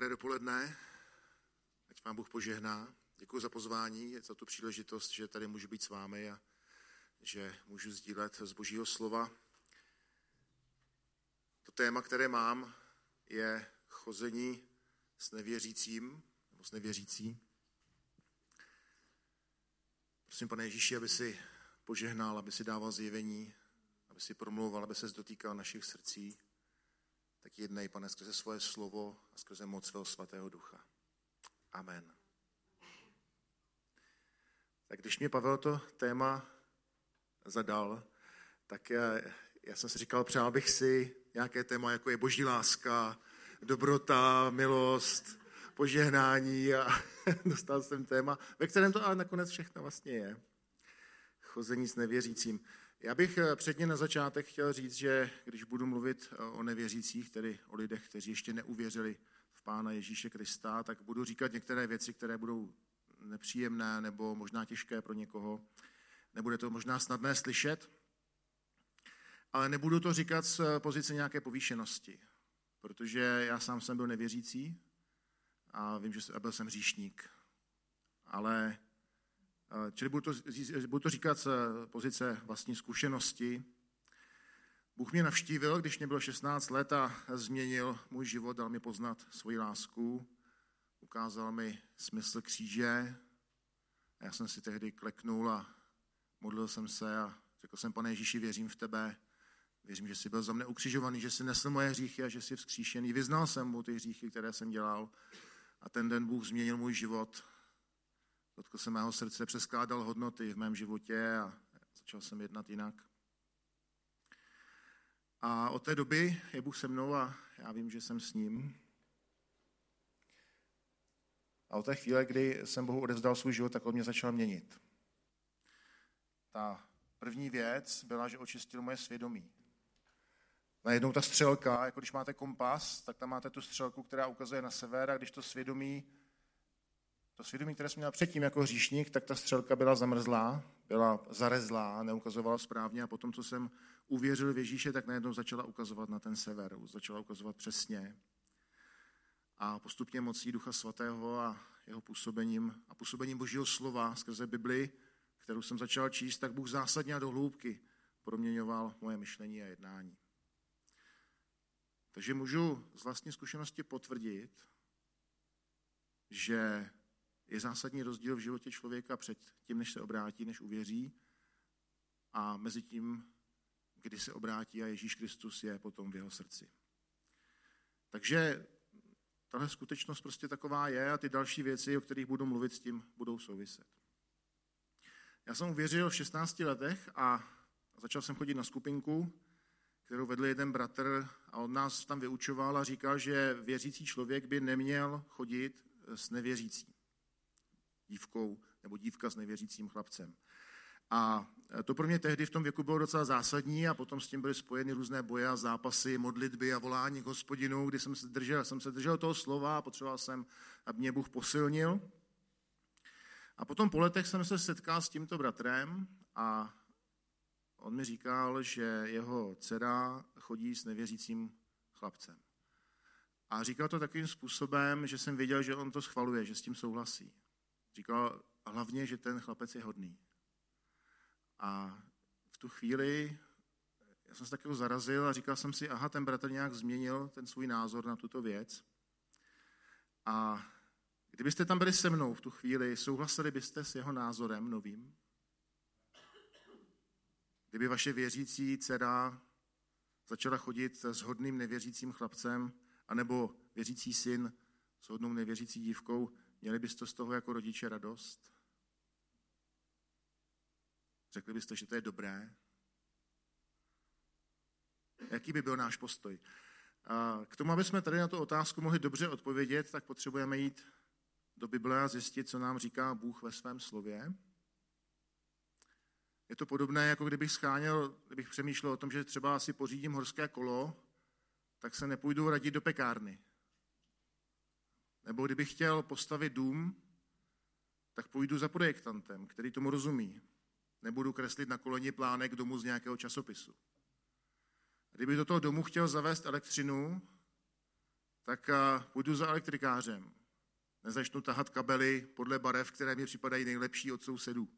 Dobré dopoledne, ať vám Bůh požehná. Děkuji za pozvání, za tu příležitost, že tady můžu být s vámi a že můžu sdílet z Božího slova. To téma, které mám, je chození s nevěřícím, nebo s nevěřící. Prosím, pane Ježíši, aby si požehnal, aby si dával zjevení, aby si promlouval, aby se dotýkal našich srdcí tak jednej, pane, skrze svoje slovo a skrze moc svého svatého ducha. Amen. Tak když mě Pavel to téma zadal, tak já, já jsem si říkal, přál bych si nějaké téma, jako je boží láska, dobrota, milost, požehnání a dostal jsem téma, ve kterém to ale nakonec všechno vlastně je. Chození s nevěřícím. Já bych eh, předně na začátek chtěl říct, že když budu mluvit eh, o nevěřících, tedy o lidech, kteří ještě neuvěřili v Pána Ježíše Krista, tak budu říkat některé věci, které budou nepříjemné nebo možná těžké pro někoho. Nebude to možná snadné slyšet, ale nebudu to říkat z eh, pozice nějaké povýšenosti, protože já sám jsem byl nevěřící a vím, že byl jsem říšník. Ale čili budu to, budu to říkat z pozice vlastní zkušenosti. Bůh mě navštívil, když mě bylo 16 let a změnil můj život, dal mi poznat svoji lásku, ukázal mi smysl kříže. A já jsem si tehdy kleknul a modlil jsem se a řekl jsem, pane Ježíši, věřím v tebe, věřím, že jsi byl za mne ukřižovaný, že jsi nesl moje hříchy a že jsi vzkříšený. Vyznal jsem mu ty hříchy, které jsem dělal a ten den Bůh změnil můj život Dotkl se mého srdce, přeskládal hodnoty v mém životě a začal jsem jednat jinak. A od té doby je Bůh se mnou a já vím, že jsem s ním. A od té chvíle, kdy jsem Bohu odevzdal svůj život, tak on mě začal měnit. Ta první věc byla, že očistil moje svědomí. Najednou ta střelka, jako když máte kompas, tak tam máte tu střelku, která ukazuje na sever a když to svědomí to svědomí, které jsem měl předtím jako hříšník, tak ta střelka byla zamrzlá, byla zarezlá, neukazovala správně a potom, co jsem uvěřil v Ježíše, tak najednou začala ukazovat na ten sever, začala ukazovat přesně. A postupně mocí Ducha Svatého a jeho působením a působením Božího slova skrze Bibli, kterou jsem začal číst, tak Bůh zásadně a do hloubky proměňoval moje myšlení a jednání. Takže můžu z vlastní zkušenosti potvrdit, že je zásadní rozdíl v životě člověka před tím, než se obrátí, než uvěří, a mezi tím, kdy se obrátí a Ježíš Kristus je potom v jeho srdci. Takže tahle skutečnost prostě taková je a ty další věci, o kterých budu mluvit, s tím budou souviset. Já jsem uvěřil v 16 letech a začal jsem chodit na skupinku, kterou vedl jeden bratr a on nás tam vyučoval a říkal, že věřící člověk by neměl chodit s nevěřícím dívkou nebo dívka s nevěřícím chlapcem. A to pro mě tehdy v tom věku bylo docela zásadní a potom s tím byly spojeny různé boje a zápasy, modlitby a volání k hospodinu, kdy jsem se držel, jsem se držel toho slova a potřeboval jsem, aby mě Bůh posilnil. A potom po letech jsem se setkal s tímto bratrem a on mi říkal, že jeho dcera chodí s nevěřícím chlapcem. A říkal to takovým způsobem, že jsem věděl, že on to schvaluje, že s tím souhlasí. Říkal hlavně, že ten chlapec je hodný. A v tu chvíli já jsem se tak zarazil a říkal jsem si, aha, ten bratr nějak změnil ten svůj názor na tuto věc. A kdybyste tam byli se mnou v tu chvíli, souhlasili byste s jeho názorem novým? Kdyby vaše věřící dcera začala chodit s hodným nevěřícím chlapcem, anebo věřící syn s hodnou nevěřící dívkou, Měli byste z toho jako rodiče radost? Řekli byste, že to je dobré? Jaký by byl náš postoj? A k tomu, aby jsme tady na tu otázku mohli dobře odpovědět, tak potřebujeme jít do Bible a zjistit, co nám říká Bůh ve svém slově. Je to podobné, jako kdybych scháněl, kdybych přemýšlel o tom, že třeba si pořídím horské kolo, tak se nepůjdu radit do pekárny. Nebo kdybych chtěl postavit dům, tak půjdu za projektantem, který tomu rozumí. Nebudu kreslit na koleni plánek domu z nějakého časopisu. A kdybych do toho domu chtěl zavést elektřinu, tak půjdu za elektrikářem. Nezačnu tahat kabely podle barev, které mi připadají nejlepší od sousedů.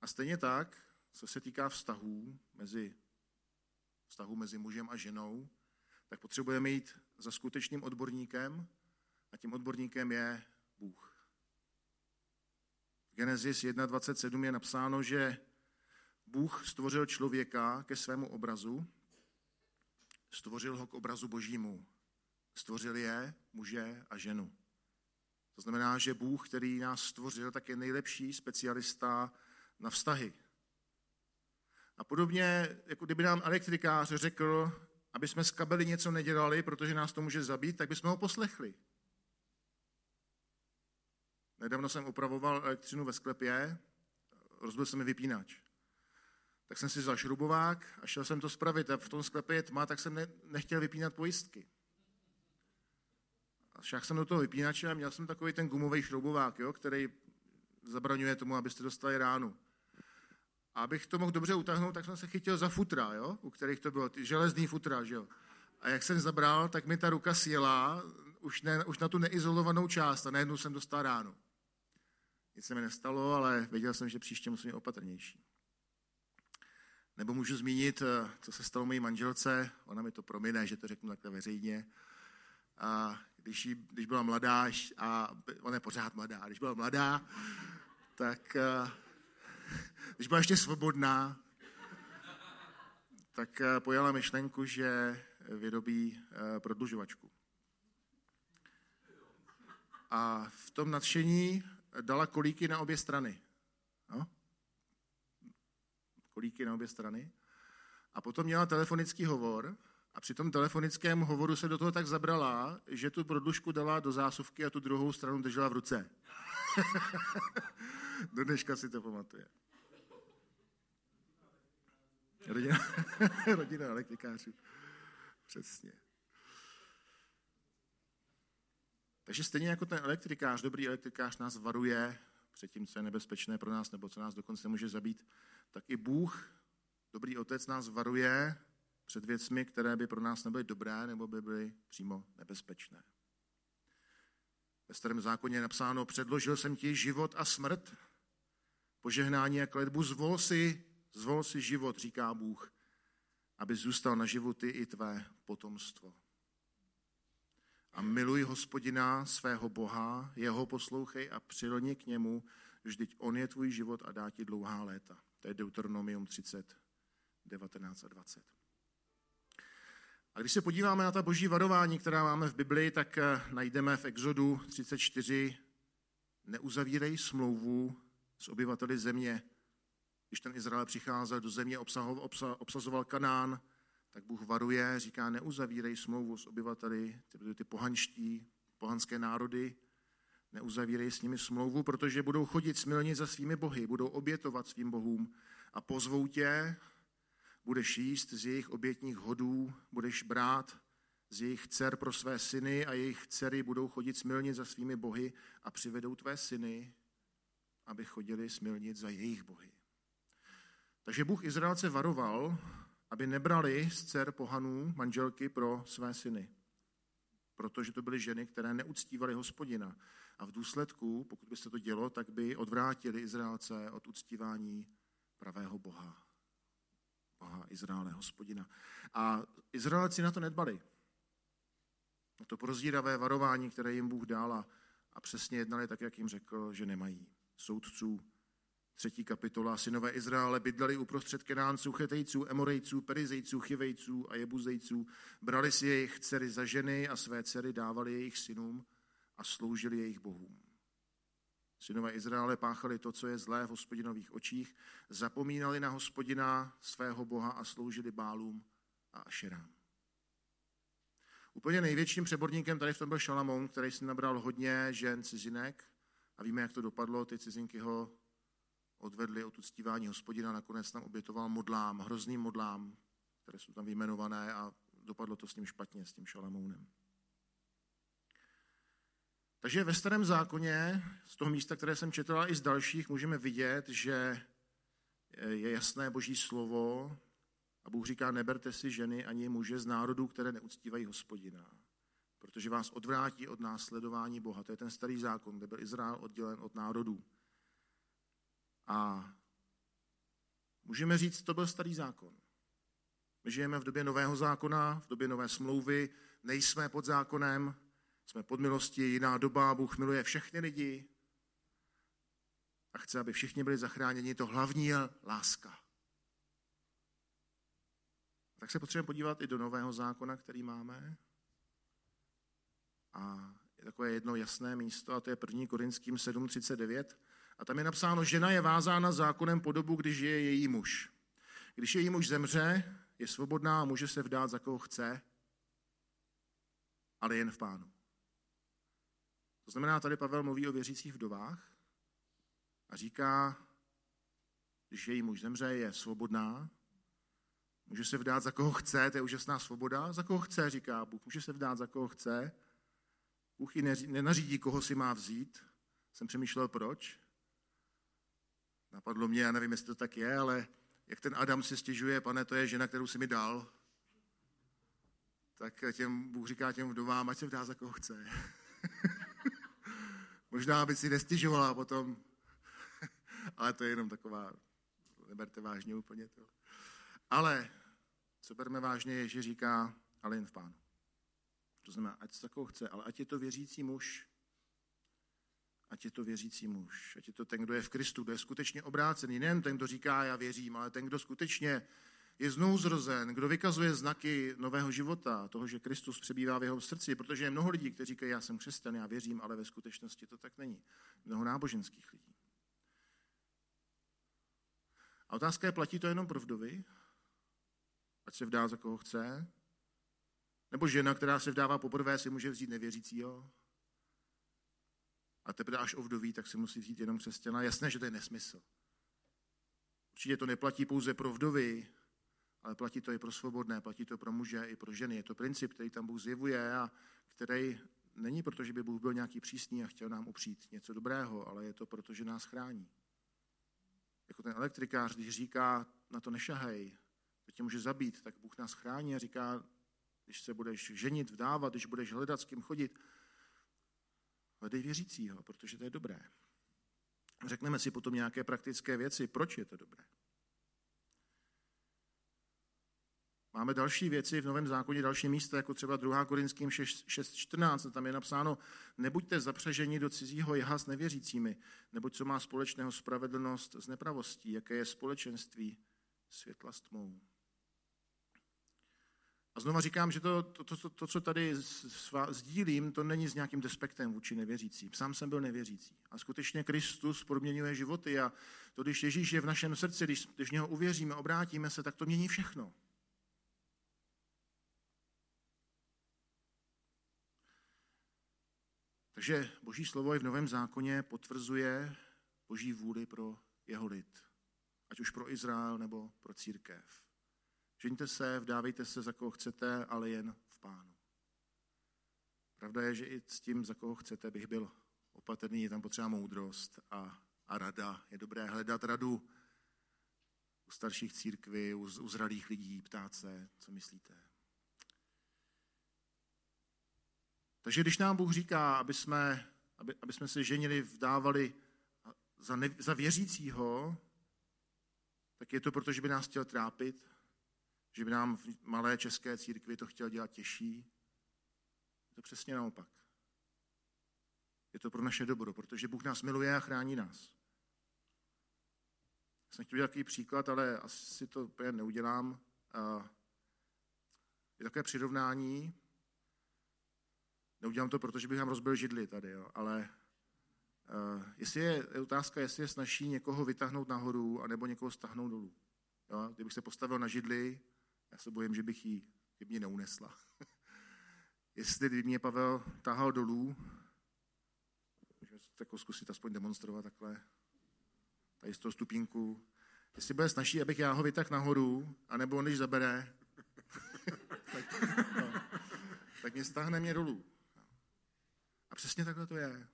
A stejně tak, co se týká vztahů mezi, vztahu mezi mužem a ženou, tak potřebujeme jít za skutečným odborníkem a tím odborníkem je Bůh. V Genesis 1.27 je napsáno, že Bůh stvořil člověka ke svému obrazu, stvořil ho k obrazu božímu. Stvořil je, muže a ženu. To znamená, že Bůh, který nás stvořil, tak je nejlepší specialista na vztahy. A podobně, jako kdyby nám elektrikář řekl, aby jsme z kabely něco nedělali, protože nás to může zabít, tak bychom ho poslechli. Nedávno jsem opravoval elektřinu ve sklepě, rozbil se mi vypínač. Tak jsem si vzal šrubovák a šel jsem to spravit. A v tom sklepě je tma, tak jsem ne, nechtěl vypínat pojistky. A šel jsem do toho vypínače a měl jsem takový ten gumový šroubovák, jo, který zabraňuje tomu, abyste dostali ránu. A abych to mohl dobře utáhnout, tak jsem se chytil za futra, jo, u kterých to bylo, ty železný futra, že jo. A jak jsem zabral, tak mi ta ruka sjela už, ne, už na tu neizolovanou část a najednou jsem dostal ránu. Nic se mi nestalo, ale věděl jsem, že příště musím být opatrnější. Nebo můžu zmínit, eh, co se stalo mojí manželce, ona mi to promine, že to řeknu takhle veřejně. A když, jí, když byla mladá, a ona je pořád mladá, když byla mladá, tak eh, když byla ještě svobodná, tak eh, pojala myšlenku, že vyrobí prodlužovačku. A v tom nadšení dala kolíky na obě strany. No? Kolíky na obě strany. A potom měla telefonický hovor a při tom telefonickém hovoru se do toho tak zabrala, že tu prodlužku dala do zásuvky a tu druhou stranu držela v ruce. do dneška si to pamatuje. Rodina, rodina elektrikářů. Přesně. Takže stejně jako ten elektrikář, dobrý elektrikář nás varuje před tím, co je nebezpečné pro nás, nebo co nás dokonce může zabít, tak i Bůh, dobrý otec, nás varuje před věcmi, které by pro nás nebyly dobré, nebo by byly přímo nebezpečné. Ve starém zákoně je napsáno, předložil jsem ti život a smrt, požehnání a kledbu, zvol si, zvol si život, říká Bůh, aby zůstal na životy i tvé potomstvo a miluj hospodina svého Boha, jeho poslouchej a přilni k němu, vždyť on je tvůj život a dá ti dlouhá léta. To je Deuteronomium 30, 19 a 20. A když se podíváme na ta boží varování, která máme v Biblii, tak eh, najdeme v Exodu 34 neuzavírej smlouvu s obyvateli země. Když ten Izrael přicházel do země, obsazoval Kanán, tak Bůh varuje, říká, neuzavírej smlouvu s obyvateli, ty, ty pohanští, pohanské národy, neuzavírej s nimi smlouvu, protože budou chodit smilně za svými bohy, budou obětovat svým bohům a pozvou tě, budeš jíst z jejich obětních hodů, budeš brát z jejich dcer pro své syny a jejich dcery budou chodit smilně za svými bohy a přivedou tvé syny, aby chodili smilnit za jejich bohy. Takže Bůh Izraelce varoval, aby nebrali z dcer pohanů manželky pro své syny. Protože to byly ženy, které neuctívaly hospodina. A v důsledku, pokud by se to dělo, tak by odvrátili Izraelce od uctívání pravého Boha. Boha Izraele, hospodina. A Izraelci na to nedbali. Na to prozíravé varování, které jim Bůh dal a přesně jednali tak, jak jim řekl, že nemají. Soudců Třetí kapitola. Synové Izraele bydleli uprostřed Kenánců, Chetejců, Emorejců, Perizejců, Chivejců a Jebuzejců. Brali si jejich dcery za ženy a své dcery dávali jejich synům a sloužili jejich bohům. Synové Izraele páchali to, co je zlé v hospodinových očích, zapomínali na hospodina svého boha a sloužili bálům a ašerám. Úplně největším přeborníkem tady v tom byl Šalamoun, který si nabral hodně žen cizinek a víme, jak to dopadlo. Ty cizinky ho odvedli od uctívání hospodina, nakonec tam obětoval modlám, hrozným modlám, které jsou tam vyjmenované a dopadlo to s ním špatně, s tím Šalamounem. Takže ve starém zákoně, z toho místa, které jsem četl, i z dalších, můžeme vidět, že je jasné boží slovo A Bůh říká, neberte si ženy ani muže z národů, které neuctívají hospodina, protože vás odvrátí od následování Boha. To je ten starý zákon, kde byl Izrael oddělen od národů. A můžeme říct, to byl starý zákon. My žijeme v době nového zákona, v době nové smlouvy, nejsme pod zákonem, jsme pod milostí, jiná doba, Bůh miluje všechny lidi a chce, aby všichni byli zachráněni. To hlavní je láska. Tak se potřebujeme podívat i do nového zákona, který máme. A je takové jedno jasné místo, a to je 1. Korinským 7.39. A tam je napsáno, žena je vázána zákonem po dobu, když je její muž. Když její muž zemře, je svobodná a může se vdát za koho chce, ale jen v pánu. To znamená, tady Pavel mluví o věřících vdovách a říká, když její muž zemře, je svobodná, může se vdát za koho chce, to je úžasná svoboda, za koho chce, říká Bůh, může se vdát za koho chce, Bůh ji nenařídí, koho si má vzít. Jsem přemýšlel, proč. Napadlo mě, já nevím, jestli to tak je, ale jak ten Adam si stěžuje, pane, to je žena, kterou si mi dal, tak těm, Bůh říká těm vdovám, ať se vdá za koho chce. Možná by si nestěžovala potom, ale to je jenom taková, neberte vážně úplně to. Ale co berme vážně je, že říká, ale jen v pánu. To znamená, ať se takovou chce, ale ať je to věřící muž, ať je to věřící muž, ať je to ten, kdo je v Kristu, kdo je skutečně obrácený, nejen ten, kdo říká, já věřím, ale ten, kdo skutečně je znovu zrozen, kdo vykazuje znaky nového života, toho, že Kristus přebývá v jeho srdci, protože je mnoho lidí, kteří říkají, já jsem křesťan, já věřím, ale ve skutečnosti to tak není. Mnoho náboženských lidí. A otázka je, platí to jenom pro vdovy? Ať se vdá za koho chce? Nebo žena, která se vdává poprvé, si může vzít nevěřícího? A teprve až ovdoví, tak si musí vzít jenom křesťana. Jasné, že to je nesmysl. Určitě to neplatí pouze pro vdovy, ale platí to i pro svobodné, platí to pro muže i pro ženy. Je to princip, který tam Bůh zjevuje a který není proto, že by Bůh byl nějaký přísný a chtěl nám upřít něco dobrého, ale je to proto, že nás chrání. Jako ten elektrikář, když říká, na to nešahej, to tě může zabít, tak Bůh nás chrání a říká, když se budeš ženit, vdávat, když budeš hledat, s kým chodit, hledej věřícího, protože to je dobré. Řekneme si potom nějaké praktické věci, proč je to dobré. Máme další věci v Novém zákoně, další místa, jako třeba 2. Korinským 6.14, tam je napsáno, nebuďte zapřeženi do cizího jeha s nevěřícími, neboť co má společného spravedlnost s nepravostí, jaké je společenství světla s tmou. A znova říkám, že to, to, to, to co tady sdílím, to není s nějakým despektem vůči nevěřícím. Sám jsem byl nevěřící. A skutečně Kristus proměňuje životy a to, když Ježíš je v našem srdci, když, když něho uvěříme, obrátíme se, tak to mění všechno. Takže Boží slovo i v Novém zákoně potvrzuje Boží vůli pro jeho lid. Ať už pro Izrael nebo pro církev. Žeňte se, vdávejte se, za koho chcete, ale jen v pánu. Pravda je, že i s tím, za koho chcete, bych byl opatrný, je tam potřeba moudrost a, a rada. Je dobré hledat radu u starších církví, u, u zralých lidí, ptát se, co myslíte. Takže když nám Bůh říká, aby jsme, aby, aby jsme se ženili, vdávali za, ne, za věřícího, tak je to proto, že by nás chtěl trápit, že by nám v malé české církvi to chtěl dělat těžší. Je to přesně naopak. Je to pro naše dobro, protože Bůh nás miluje a chrání nás. Jsem chtěl takový příklad, ale asi to úplně neudělám. Je takové přirovnání. Neudělám to, protože bych vám rozbil židli tady, jo, ale uh, jestli je, je otázka, jestli je snaží někoho vytáhnout nahoru, anebo někoho stáhnout dolů. Jo? Kdybych se postavil na židli, já se bojím, že bych ji, že mě neunesla. Jestli by mě Pavel tahal dolů, můžeme to jako zkusit aspoň demonstrovat takhle, tady z toho stupínku, jestli bude snaží, abych já ho vytáhl nahoru, anebo když zabere, tak, no, tak mě stáhne mě dolů. A přesně takhle to je.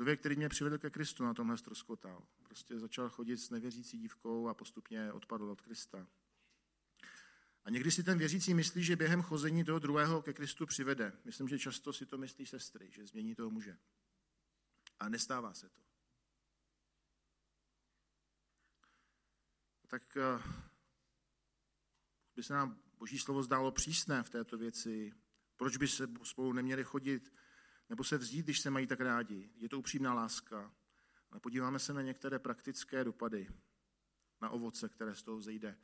Člověk, který mě přivedl ke Kristu, na tomhle ztroskotal. Prostě začal chodit s nevěřící dívkou a postupně odpadl od Krista. A někdy si ten věřící myslí, že během chození toho druhého ke Kristu přivede. Myslím, že často si to myslí sestry, že změní toho muže. A nestává se to. Tak eh, by se nám Boží slovo zdálo přísné v této věci. Proč by se spolu neměli chodit nebo se vzít, když se mají tak rádi? Je to upřímná láska. Ale podíváme se na některé praktické dopady, na ovoce, které z toho vzejde.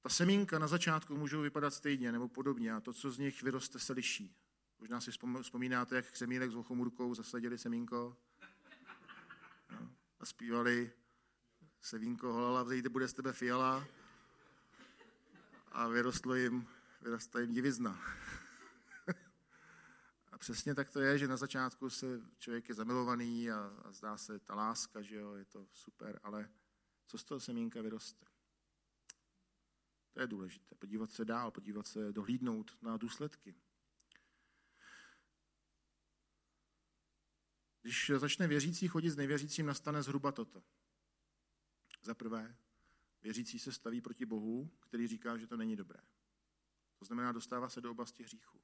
Ta semínka na začátku můžou vypadat stejně nebo podobně a to, co z nich vyroste, se liší. Možná si vzpomínáte, jak Křemílek s Vochomurkou zasadili semínko no, a zpívali Sevínko holala, vzejde, bude z tebe fiala a vyrostlo jim, vyrostla jim divizna. Přesně tak to je, že na začátku se člověk je zamilovaný a, a zdá se ta láska, že jo, je to super, ale co z toho semínka vyroste? To je důležité. Podívat se dál, podívat se, dohlídnout na důsledky. Když začne věřící chodit s nevěřícím, nastane zhruba toto. Za prvé, věřící se staví proti Bohu, který říká, že to není dobré. To znamená, dostává se do oblasti hříchu.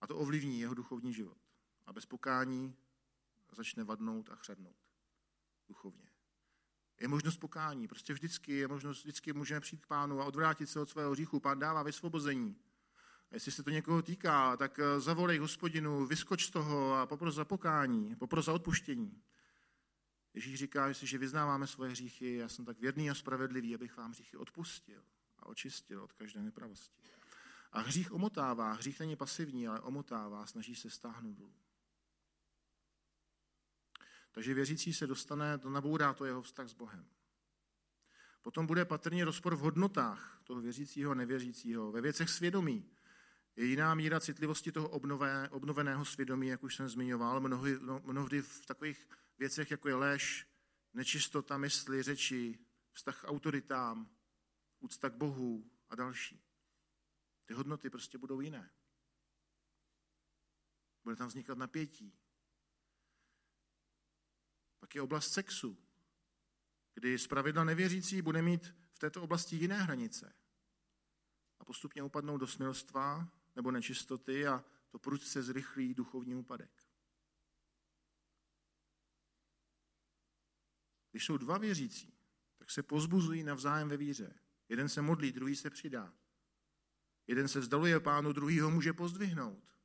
A to ovlivní jeho duchovní život. A bez pokání začne vadnout a chřadnout duchovně. Je možnost pokání, prostě vždycky je možnost, vždycky můžeme přijít k pánu a odvrátit se od svého hříchu. Pán dává vysvobození. A jestli se to někoho týká, tak eh, zavolej hospodinu, vyskoč z toho a popros za pokání, popros za odpuštění. Ježíš říká, že vyznáváme svoje hříchy, já jsem tak věrný a spravedlivý, abych vám hříchy odpustil a očistil od každé nepravosti. A hřích omotává, hřích není pasivní, ale omotává, snaží se stáhnout dolů. Takže věřící se dostane, to nabourá to jeho vztah s Bohem. Potom bude patrně rozpor v hodnotách toho věřícího a nevěřícího, ve věcech svědomí. Je jiná míra citlivosti toho obnové, obnoveného svědomí, jak už jsem zmiňoval, mnohdy, mnohdy v takových věcech, jako je lež, nečistota mysli, řeči, vztah k autoritám, úcta k Bohu a další. Ty hodnoty prostě budou jiné. Bude tam vznikat napětí. Pak je oblast sexu, kdy zpravidla nevěřící bude mít v této oblasti jiné hranice. A postupně upadnou do smilstva nebo nečistoty a to prudce zrychlí duchovní úpadek. Když jsou dva věřící, tak se pozbuzují navzájem ve víře. Jeden se modlí, druhý se přidá. Jeden se vzdaluje pánu, druhý ho může pozdvihnout.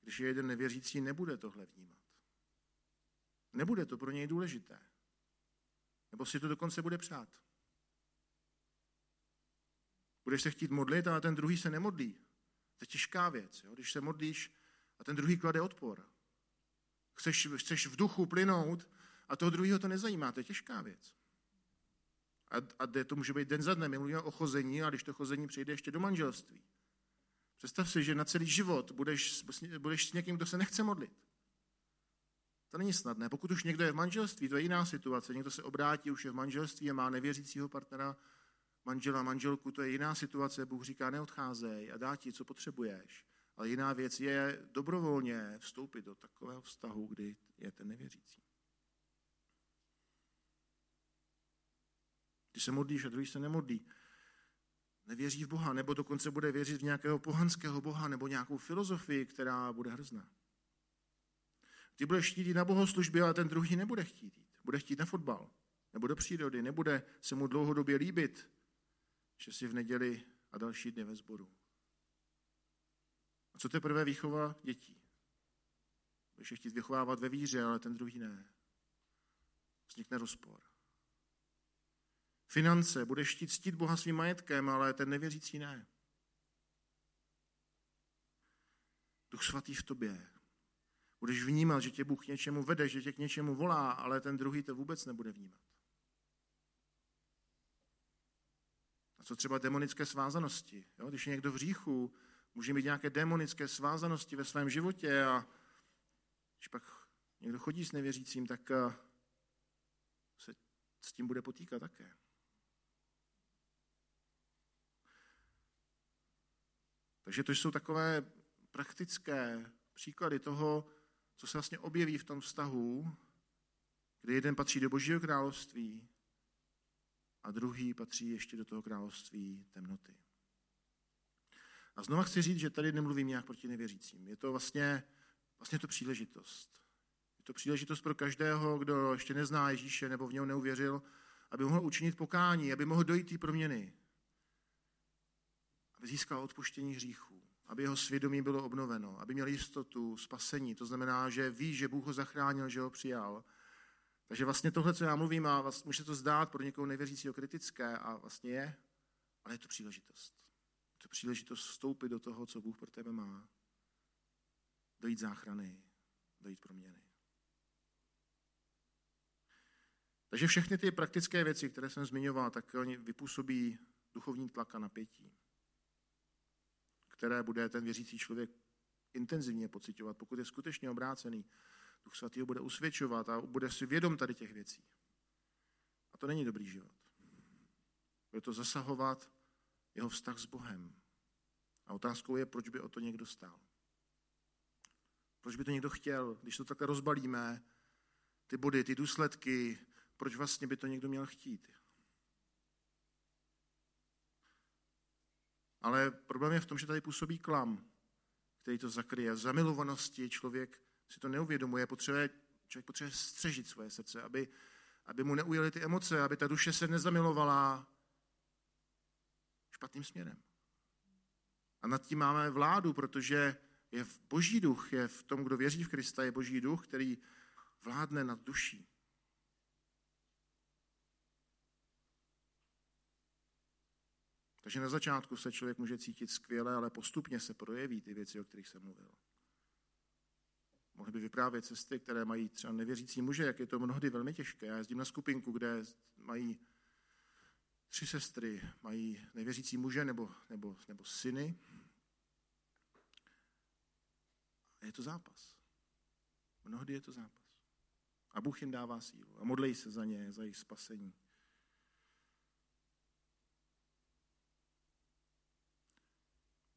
Když je jeden nevěřící, nebude tohle vnímat. Nebude to pro něj důležité. Nebo si to dokonce bude přát. Budeš se chtít modlit, ale ten druhý se nemodlí. To je těžká věc. Jo? Když se modlíš a ten druhý klade odpor. Chceš, chceš v duchu plynout a toho druhého to nezajímá, to je těžká věc. A, a to může být den za dnem. My mluvíme o chození a když to chození přijde ještě do manželství. Představ si, že na celý život budeš, budeš s někým, kdo se nechce modlit. To není snadné. Pokud už někdo je v manželství, to je jiná situace. Někdo se obrátí, už je v manželství a má nevěřícího partnera, manžela, manželku, to je jiná situace. Bůh říká, neodcházej a dá ti, co potřebuješ. Ale jiná věc je dobrovolně vstoupit do takového vztahu, kdy je ten nevěřící. Když se modlíš a druhý se nemodlí, nevěří v Boha, nebo dokonce bude věřit v nějakého pohanského Boha, nebo nějakou filozofii, která bude hrzná. Ty budeš chtít jít na bohoslužby, ale ten druhý nebude chtít jít. Bude chtít na fotbal, nebo do přírody, nebude se mu dlouhodobě líbit, že si v neděli a další dny ve sboru. A co teprve výchova dětí? Budeš je chtít vychovávat ve víře, ale ten druhý ne. Vznikne rozpor. Finance, budeš chtít ctít Boha svým majetkem, ale ten nevěřící ne. Duch svatý v tobě. Budeš vnímat, že tě Bůh k něčemu vede, že tě k něčemu volá, ale ten druhý to vůbec nebude vnímat. A co třeba demonické svázanosti? Jo? Když je někdo v říchu, může mít nějaké demonické svázanosti ve svém životě a když pak někdo chodí s nevěřícím, tak eh, se s tím bude potýkat také. Takže to jsou takové praktické příklady toho, co se vlastně objeví v tom vztahu, kdy jeden patří do Božího království a druhý patří ještě do toho království temnoty. A znova chci říct, že tady nemluvím nějak proti nevěřícím. Je to vlastně, vlastně to příležitost. Je to příležitost pro každého, kdo ještě nezná Ježíše nebo v něho neuvěřil, aby mohl učinit pokání, aby mohl dojít té proměny. Získal odpuštění hříchů, aby jeho svědomí bylo obnoveno, aby měl jistotu spasení. To znamená, že ví, že Bůh ho zachránil, že ho přijal. Takže vlastně tohle, co já mluvím, a vlastně, může to zdát pro někoho nevěřícího kritické, a vlastně je, ale je to příležitost. Je to příležitost vstoupit do toho, co Bůh pro tebe má. Dojít záchrany, dojít proměny. Takže všechny ty praktické věci, které jsem zmiňoval, tak oni vypůsobí duchovní tlak a napětí, které bude ten věřící člověk intenzivně pocitovat, pokud je skutečně obrácený. Duch svatý ho bude usvědčovat a bude si vědom tady těch věcí. A to není dobrý život. Bude to zasahovat jeho vztah s Bohem. A otázkou je, proč by o to někdo stál. Proč by to někdo chtěl, když to takhle rozbalíme, ty body, ty důsledky, proč vlastně by to někdo měl chtít? Ale problém je v tom, že tady působí klam, který to zakryje. Zamilovanosti člověk si to neuvědomuje, potřebuje, člověk potřebuje střežit svoje srdce, aby, aby mu neujeli ty emoce, aby ta duše se nezamilovala špatným směrem. A nad tím máme vládu, protože je v boží duch, je v tom, kdo věří v Krista, je boží duch, který vládne nad duší. Takže na začátku se člověk může cítit skvěle, ale postupně se projeví ty věci, o kterých jsem mluvil. Mohli by vyprávět cesty, které mají třeba nevěřící muže, jak je to mnohdy velmi těžké. Já jezdím na skupinku, kde mají tři sestry, mají nevěřící muže nebo, nebo, nebo syny. A je to zápas. Mnohdy je to zápas. A Bůh jim dává sílu a modlej se za ně, za jejich spasení.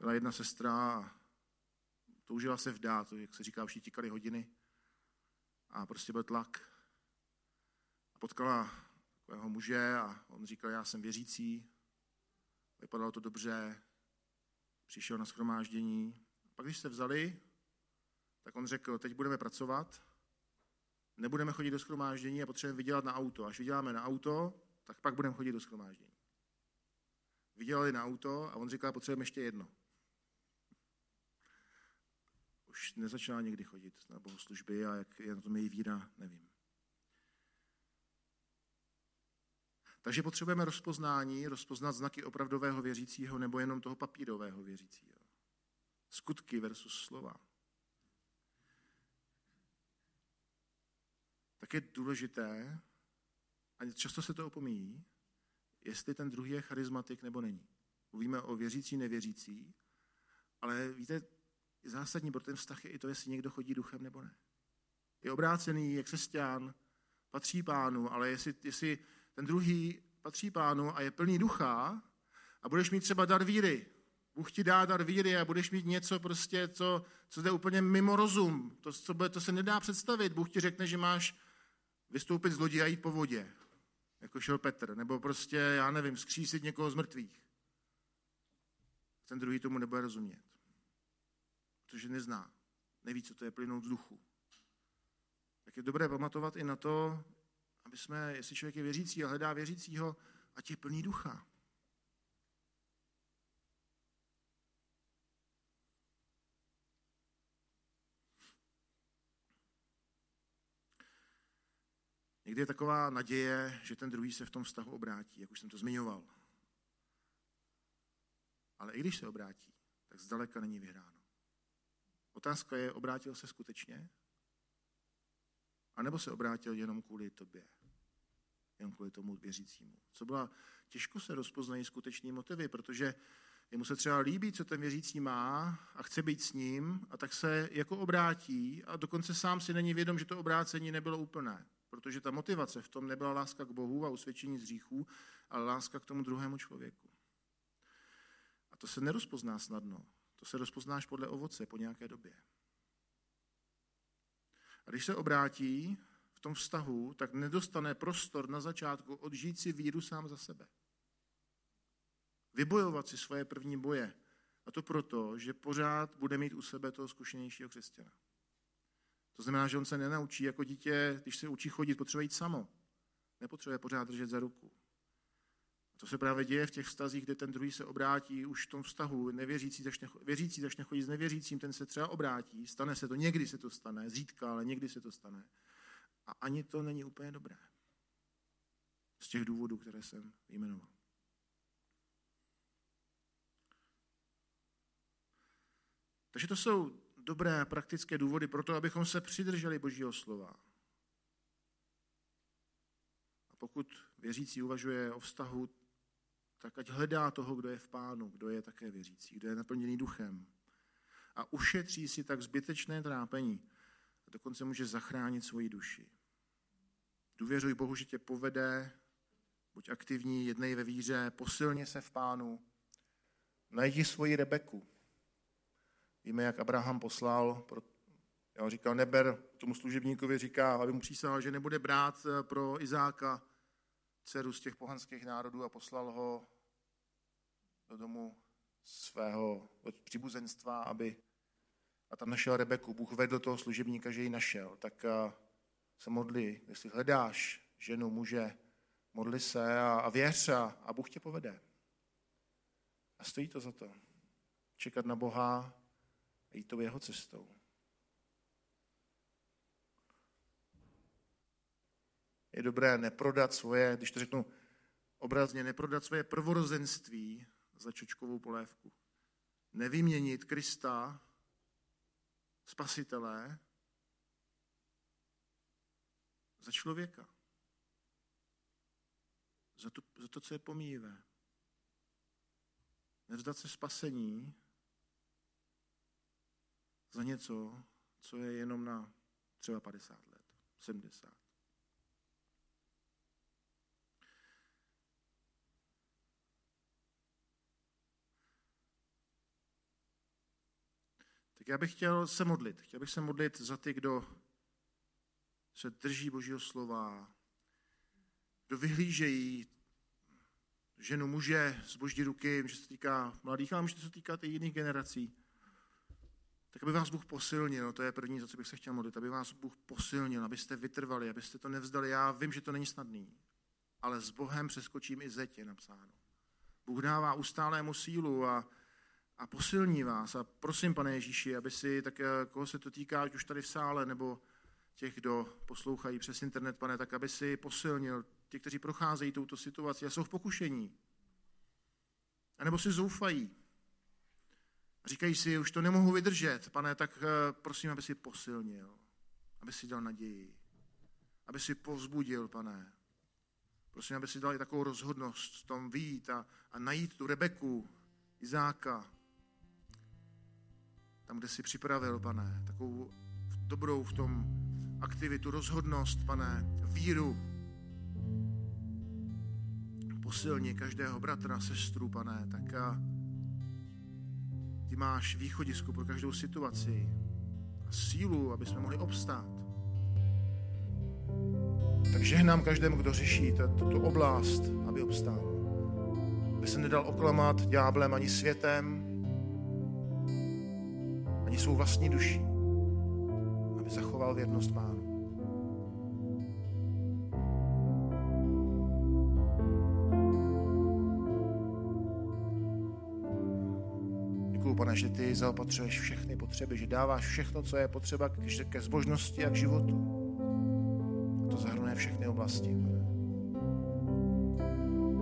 Byla jedna sestra a toužila se vdát, jak se říká, všichni tikali hodiny a prostě byl tlak. A potkala takového muže a on říkal, já jsem věřící, vypadalo to dobře, přišel na schromáždění. A pak když se vzali, tak on řekl, teď budeme pracovat, nebudeme chodit do schromáždění a potřebujeme vydělat na auto. Až vyděláme na auto, tak pak budeme chodit do schromáždění. Vydělali na auto a on říkal, potřebujeme ještě jedno už nezačala někdy chodit na bohoslužby a jak je na tom její víra, nevím. Takže potřebujeme rozpoznání, rozpoznat znaky opravdového věřícího nebo jenom toho papírového věřícího. Skutky versus slova. Tak je důležité, a často se to opomíjí, jestli ten druhý je charismatik nebo není. Mluvíme o věřící, nevěřící, ale víte, zásadní pro ten vztah je i to, jestli někdo chodí duchem nebo ne. Je obrácený, je křesťan, patří pánu, ale jestli, jestli ten druhý patří pánu a je plný ducha a budeš mít třeba dar víry, Bůh ti dá dar víry a budeš mít něco prostě, co, co jde úplně mimo rozum. To, co bude, to se nedá představit. Bůh ti řekne, že máš vystoupit z lodi a jít po vodě, jako šel Petr, nebo prostě, já nevím, skřísit někoho z mrtvých. Ten druhý tomu nebude rozumět protože nezná. Neví, co to je plynout z duchu. Tak je dobré pamatovat i na to, aby jsme, jestli člověk je věřící a hledá věřícího, ať je plný ducha. Někdy je taková naděje, že ten druhý se v tom vztahu obrátí, jak už jsem to zmiňoval. Ale i když se obrátí, tak zdaleka není vyhráno. Otázka je, obrátil se skutečně? A nebo se obrátil jenom kvůli tobě? Jenom kvůli tomu věřícímu. Co byla, těžko se rozpoznají skutečný motivy, protože jemu se třeba líbí, co ten věřící má a chce být s ním a tak se jako obrátí a dokonce sám si není vědom, že to obrácení nebylo úplné. Protože ta motivace v tom nebyla láska k Bohu a usvědčení z hříchů, ale láska k tomu druhému člověku. A to se nerozpozná snadno. To se rozpoznáš podle ovoce po nějaké době. A když se obrátí v tom vztahu, tak nedostane prostor na začátku odžít si víru sám za sebe. Vybojovat si svoje první boje. A to proto, že pořád bude mít u sebe toho zkušenějšího křesťana. To znamená, že on se nenaučí jako dítě, když se učí chodit, potřebuje jít samo. Nepotřebuje pořád držet za ruku. A to se právě děje v těch vztazích, kde ten druhý se obrátí už v tom vztahu. Nevěřící začne, věřící začne chodit s nevěřícím, ten se třeba obrátí. Stane se to, někdy se to stane, zítka, ale někdy se to stane. A ani to není úplně dobré. Z těch důvodů, které jsem jmenoval. Takže to jsou dobré praktické důvody pro to, abychom se přidrželi Božího slova. A pokud věřící uvažuje o vztahu, tak ať hledá toho, kdo je v pánu, kdo je také věřící, kdo je naplněný duchem. A ušetří si tak zbytečné trápení. A dokonce může zachránit svoji duši. Důvěřuj Bohu, že tě povede, buď aktivní, jednej ve víře, posilně se v pánu, najdi svoji Rebeku, Víme, jak Abraham poslal, já říkal, neber tomu služebníkovi, říká, aby mu přísahal, že nebude brát eh, pro Izáka dceru z těch pohanských národů a poslal ho do domu svého příbuzenstva, aby a tam našel Rebeku. Bůh vedl toho služebníka, že ji našel. Tak eh, se modli, jestli hledáš ženu, muže, modli se a, a věř a, a Bůh tě povede. A stojí to za to. Čekat na Boha, jít tou jeho cestou. Je dobré neprodat svoje, když to řeknu obrazně, neprodat svoje prvorozenství za čočkovou polévku. Nevyměnit Krista, spasitele, za člověka. Za to, za to co je pomíjivé. Nevzdat se spasení za něco, co je jenom na třeba 50 let, 70. Tak já bych chtěl se modlit. Chtěl bych se modlit za ty, kdo se drží Božího slova, kdo vyhlížejí ženu, muže z boží ruky, že se týká mladých, ale může se týkat i jiných generací tak aby vás Bůh posilnil, to je první, za co bych se chtěl modlit, aby vás Bůh posilnil, abyste vytrvali, abyste to nevzdali. Já vím, že to není snadný, ale s Bohem přeskočím i zeď, je napsáno. Bůh dává ustálému sílu a, a posilní vás. A prosím, pane Ježíši, aby si, tak koho se to týká, ať už tady v sále, nebo těch, kdo poslouchají přes internet, pane, tak aby si posilnil ti, kteří procházejí touto situaci a jsou v pokušení. A nebo si zoufají, Říkají si, už to nemohu vydržet, pane, tak eh, prosím, aby si posilnil, aby si dal naději, aby si povzbudil, pane. Prosím, aby si dal i takovou rozhodnost v tom výjít a, a najít tu Rebeku, Izáka, tam, kde si připravil, pane, takovou dobrou v tom aktivitu, rozhodnost, pane, víru. Posilni každého bratra, sestru, pane, tak a ty máš východisko pro každou situaci a sílu, aby jsme mohli obstát. Tak žehnám každému, kdo řeší tuto oblast, aby obstál. Aby se nedal oklamat ďáblem ani světem, svou vlastní duší. Aby zachoval věrnost Pánu. pane, že ty zaopatřuješ všechny potřeby, že dáváš všechno, co je potřeba ke zbožnosti a k životu. A to zahrnuje všechny oblasti, pane.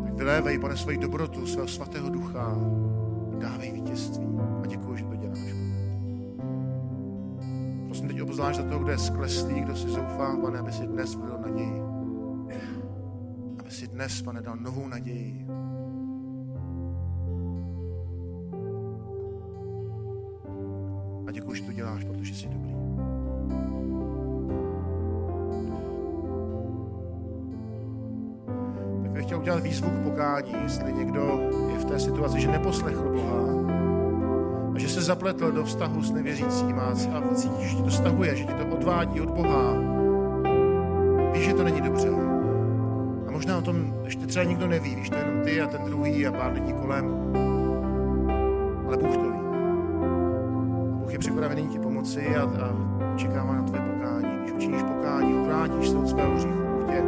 Tak vylévej, pane, svoji dobrotu, svého svatého ducha, dávej vítězství. A děkuji, že to děláš, obzvlášť za toho, kdo je skleslý, kdo si zoufá, pane, aby si dnes vylil naději. Aby si dnes, pane, dal novou naději děláš, protože jsi dobrý. Tak bych chtěl udělat výzvu k pokání, jestli někdo je v té situaci, že neposlechl Boha, A že se zapletl do vztahu s nevěřícím a cítíš, že ti to stahuje, že ti to odvádí od Boha. Víš, že to není dobře. A možná o tom ještě třeba nikdo neví, víš to jenom ty a ten druhý a pár lidí kolem. Ale Bůh to ví. A Bůh je připravený ti pomoci a, a čekává na tvoje pokání. Když učiníš pokání, odvrátíš se od svého hříchu, Bůh tě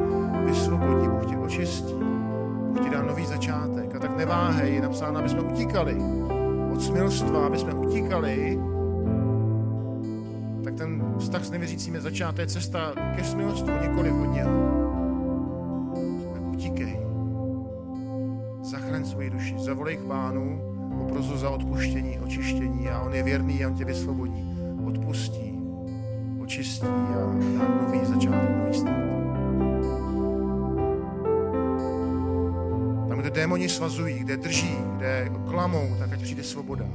vysvobodí, Bůh tě očistí, Bůh ti dá nový začátek. A tak neváhej, je napsáno, aby jsme utíkali od smilstva, aby jsme utíkali, tak ten vztah s nevěřícím je začát, je cesta ke smilstvu, nikoli od něho. Tak utíkej. Zachraň svoji duši, zavolej k pánu, poprosu za odpuštění, očištění a on je věrný a on tě vysvobodí, odpustí, očistí a dá nový začátek, nový start. Démoni svazují, kde drží, kde klamou, tak ať přijde svoboda.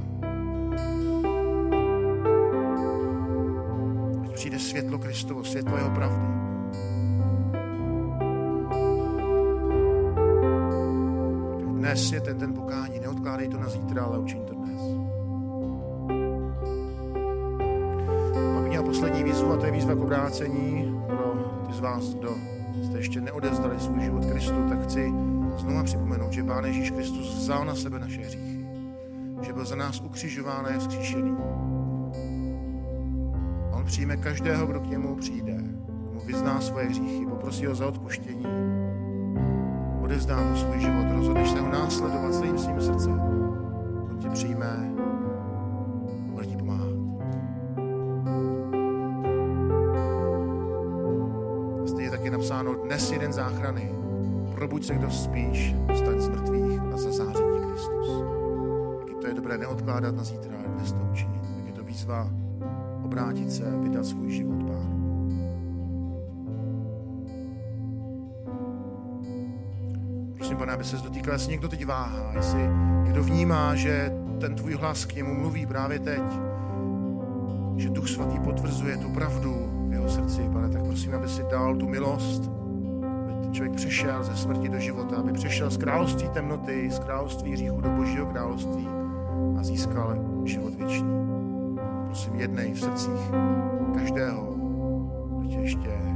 Ať přijde světlo Kristovo, světlo jeho pravdy. Dnes je ten den pokání, neodkládej to na zítra, ale učin to dnes. Pak měl poslední výzvu a to je výzva k obrácení pro ty z vás, kdo jste ještě neodezdali svůj život Kristu, tak chci znovu připomenout, že Pán Ježíš Kristus vzal na sebe naše hříchy, že byl za nás ukřižován a vzkříšený. On přijme každého, kdo k němu přijde, mu vyzná svoje hříchy, poprosí ho za odpuštění, odevzdá mu svůj život, rozhodneš se ho následovat celým svým srdcem. On tě přijme, pomáhat. Je napsáno dnes jeden záchrany. Probuď se, kdo spíš, vstaň z mrtvých a zazáří ti Kristus. Taky to je dobré neodkládat na zítra, ale dnes to učinit. Tak je to výzva obrátit se, vydat svůj život Pánu. Prosím, pane, aby se dotýkal, jestli někdo teď váhá, jestli někdo vnímá, že ten tvůj hlas k němu mluví právě teď, že Duch Svatý potvrzuje tu pravdu v jeho srdci, pane, tak prosím, aby si dal tu milost, člověk přešel ze smrti do života, aby přešel z království temnoty, z království hříchu do božího království a získal život věčný. Prosím, jednej v srdcích každého, kdo tě ještě